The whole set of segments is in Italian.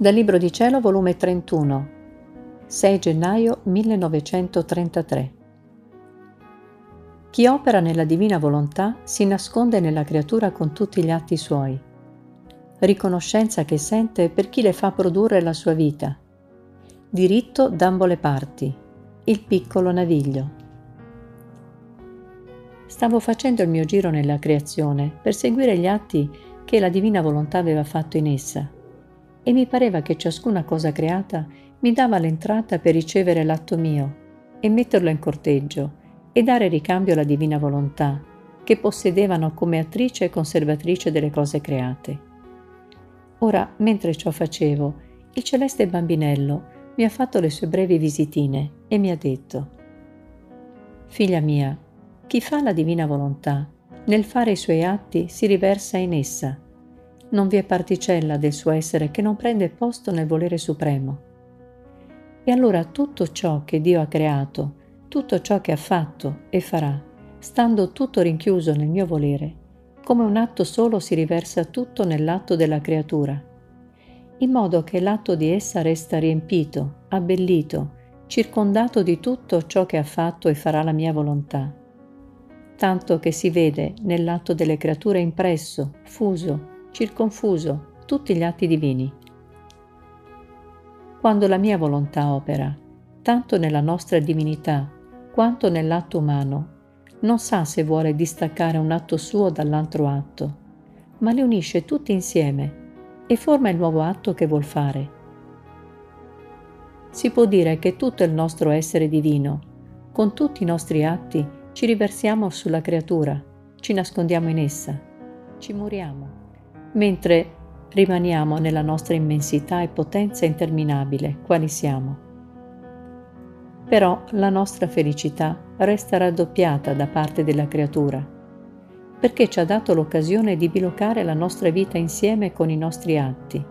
Dal Libro di Cielo, volume 31, 6 gennaio 1933. Chi opera nella divina volontà si nasconde nella creatura con tutti gli atti suoi. Riconoscenza che sente per chi le fa produrre la sua vita. Diritto d'ambo le parti. Il piccolo naviglio. Stavo facendo il mio giro nella creazione per seguire gli atti che la divina volontà aveva fatto in essa e mi pareva che ciascuna cosa creata mi dava l'entrata per ricevere l'atto mio e metterlo in corteggio e dare ricambio alla divina volontà che possedevano come attrice e conservatrice delle cose create. Ora, mentre ciò facevo, il celeste bambinello mi ha fatto le sue brevi visitine e mi ha detto Figlia mia, chi fa la divina volontà, nel fare i suoi atti si riversa in essa non vi è particella del suo essere che non prende posto nel volere supremo. E allora tutto ciò che Dio ha creato, tutto ciò che ha fatto e farà, stando tutto rinchiuso nel mio volere, come un atto solo si riversa tutto nell'atto della creatura, in modo che l'atto di essa resta riempito, abbellito, circondato di tutto ciò che ha fatto e farà la mia volontà, tanto che si vede nell'atto delle creature impresso, fuso, circonfuso tutti gli atti divini. Quando la mia volontà opera, tanto nella nostra divinità quanto nell'atto umano, non sa se vuole distaccare un atto suo dall'altro atto, ma li unisce tutti insieme e forma il nuovo atto che vuol fare. Si può dire che tutto il nostro essere divino, con tutti i nostri atti, ci riversiamo sulla creatura, ci nascondiamo in essa, ci muriamo mentre rimaniamo nella nostra immensità e potenza interminabile, quali siamo. Però la nostra felicità resta raddoppiata da parte della creatura, perché ci ha dato l'occasione di bilocare la nostra vita insieme con i nostri atti,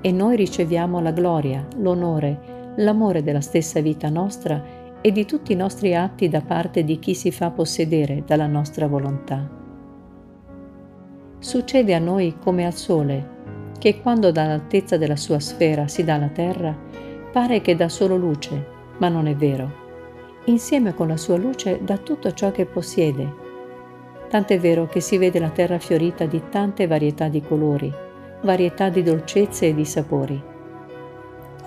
e noi riceviamo la gloria, l'onore, l'amore della stessa vita nostra e di tutti i nostri atti da parte di chi si fa possedere dalla nostra volontà. Succede a noi come al Sole, che quando dall'altezza della sua sfera si dà alla Terra, pare che dà solo luce, ma non è vero. Insieme con la sua luce dà tutto ciò che possiede. Tant'è vero che si vede la Terra fiorita di tante varietà di colori, varietà di dolcezze e di sapori.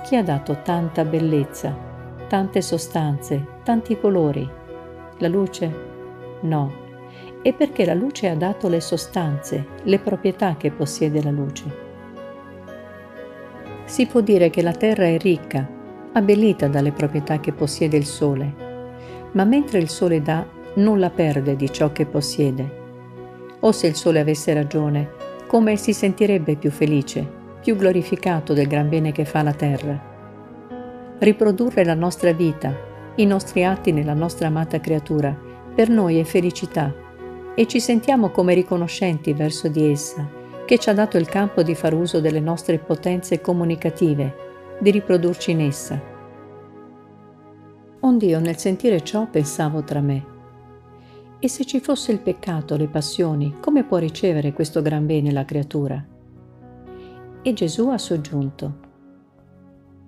Chi ha dato tanta bellezza, tante sostanze, tanti colori? La luce? No e perché la luce ha dato le sostanze, le proprietà che possiede la luce. Si può dire che la Terra è ricca, abbellita dalle proprietà che possiede il Sole, ma mentre il Sole dà, nulla perde di ciò che possiede. O se il Sole avesse ragione, come si sentirebbe più felice, più glorificato del gran bene che fa la Terra. Riprodurre la nostra vita, i nostri atti nella nostra amata creatura, per noi è felicità e ci sentiamo come riconoscenti verso di essa, che ci ha dato il campo di far uso delle nostre potenze comunicative, di riprodurci in essa. Ond'io nel sentire ciò pensavo tra me, e se ci fosse il peccato, le passioni, come può ricevere questo gran bene la creatura? E Gesù ha soggiunto,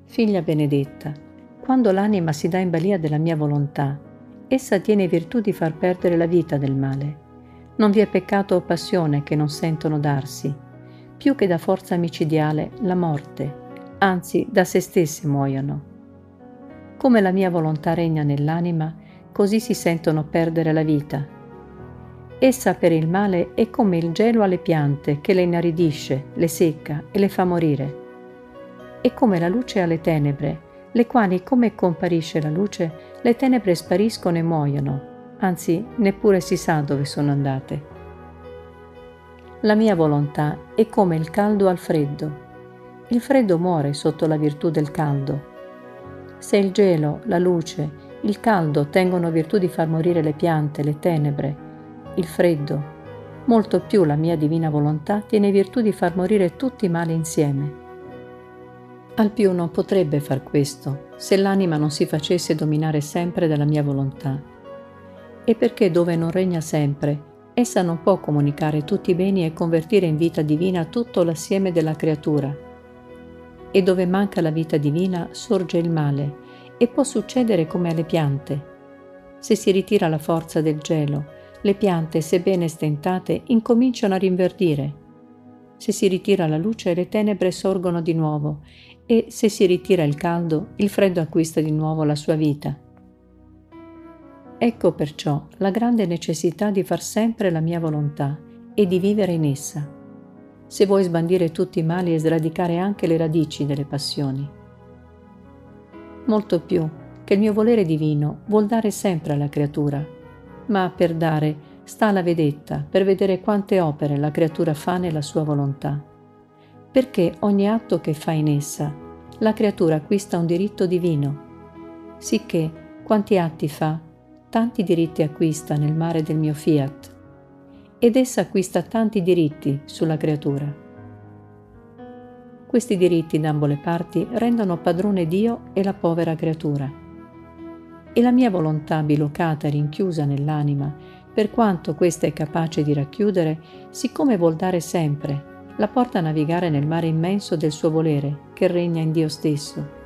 Figlia benedetta, quando l'anima si dà in balia della mia volontà, essa tiene virtù di far perdere la vita del male non vi è peccato o passione che non sentono darsi, più che da forza micidiale la morte, anzi da se stesse muoiono. Come la mia volontà regna nell'anima, così si sentono perdere la vita. Essa per il male è come il gelo alle piante che le inaridisce, le secca e le fa morire. È come la luce alle tenebre, le quali come comparisce la luce, le tenebre spariscono e muoiono, anzi neppure si sa dove sono andate. La mia volontà è come il caldo al freddo. Il freddo muore sotto la virtù del caldo. Se il gelo, la luce, il caldo tengono virtù di far morire le piante, le tenebre, il freddo, molto più la mia divina volontà tiene virtù di far morire tutti i mali insieme. Al più non potrebbe far questo se l'anima non si facesse dominare sempre dalla mia volontà e perché dove non regna sempre, essa non può comunicare tutti i beni e convertire in vita divina tutto l'assieme della creatura. e dove manca la vita divina sorge il male e può succedere come alle piante. Se si ritira la forza del gelo, le piante, sebbene stentate, incominciano a rinverdire. Se si ritira la luce, le tenebre sorgono di nuovo e se si ritira il caldo, il freddo acquista di nuovo la sua vita. Ecco perciò la grande necessità di far sempre la mia volontà e di vivere in essa se vuoi sbandire tutti i mali e sradicare anche le radici delle passioni. Molto più che il mio volere divino vuol dare sempre alla creatura, ma per dare sta alla vedetta per vedere quante opere la creatura fa nella sua volontà. Perché ogni atto che fa in essa, la creatura acquista un diritto divino, sicché quanti atti fa, tanti diritti acquista nel mare del mio fiat ed essa acquista tanti diritti sulla creatura. Questi diritti da ambo le parti rendono padrone Dio e la povera creatura. E la mia volontà bilocata e rinchiusa nell'anima, per quanto questa è capace di racchiudere, siccome vuol dare sempre, la porta a navigare nel mare immenso del suo volere, che regna in Dio stesso.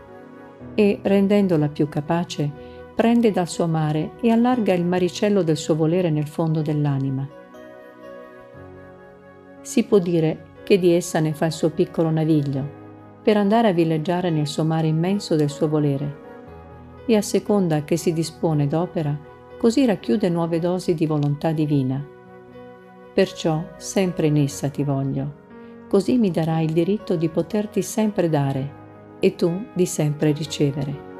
E, rendendola più capace, prende dal suo mare e allarga il maricello del suo volere nel fondo dell'anima si può dire che di essa ne fa il suo piccolo naviglio, per andare a villeggiare nel suo mare immenso del suo volere, e a seconda che si dispone d'opera, così racchiude nuove dosi di volontà divina. Perciò sempre in essa ti voglio, così mi darai il diritto di poterti sempre dare e tu di sempre ricevere.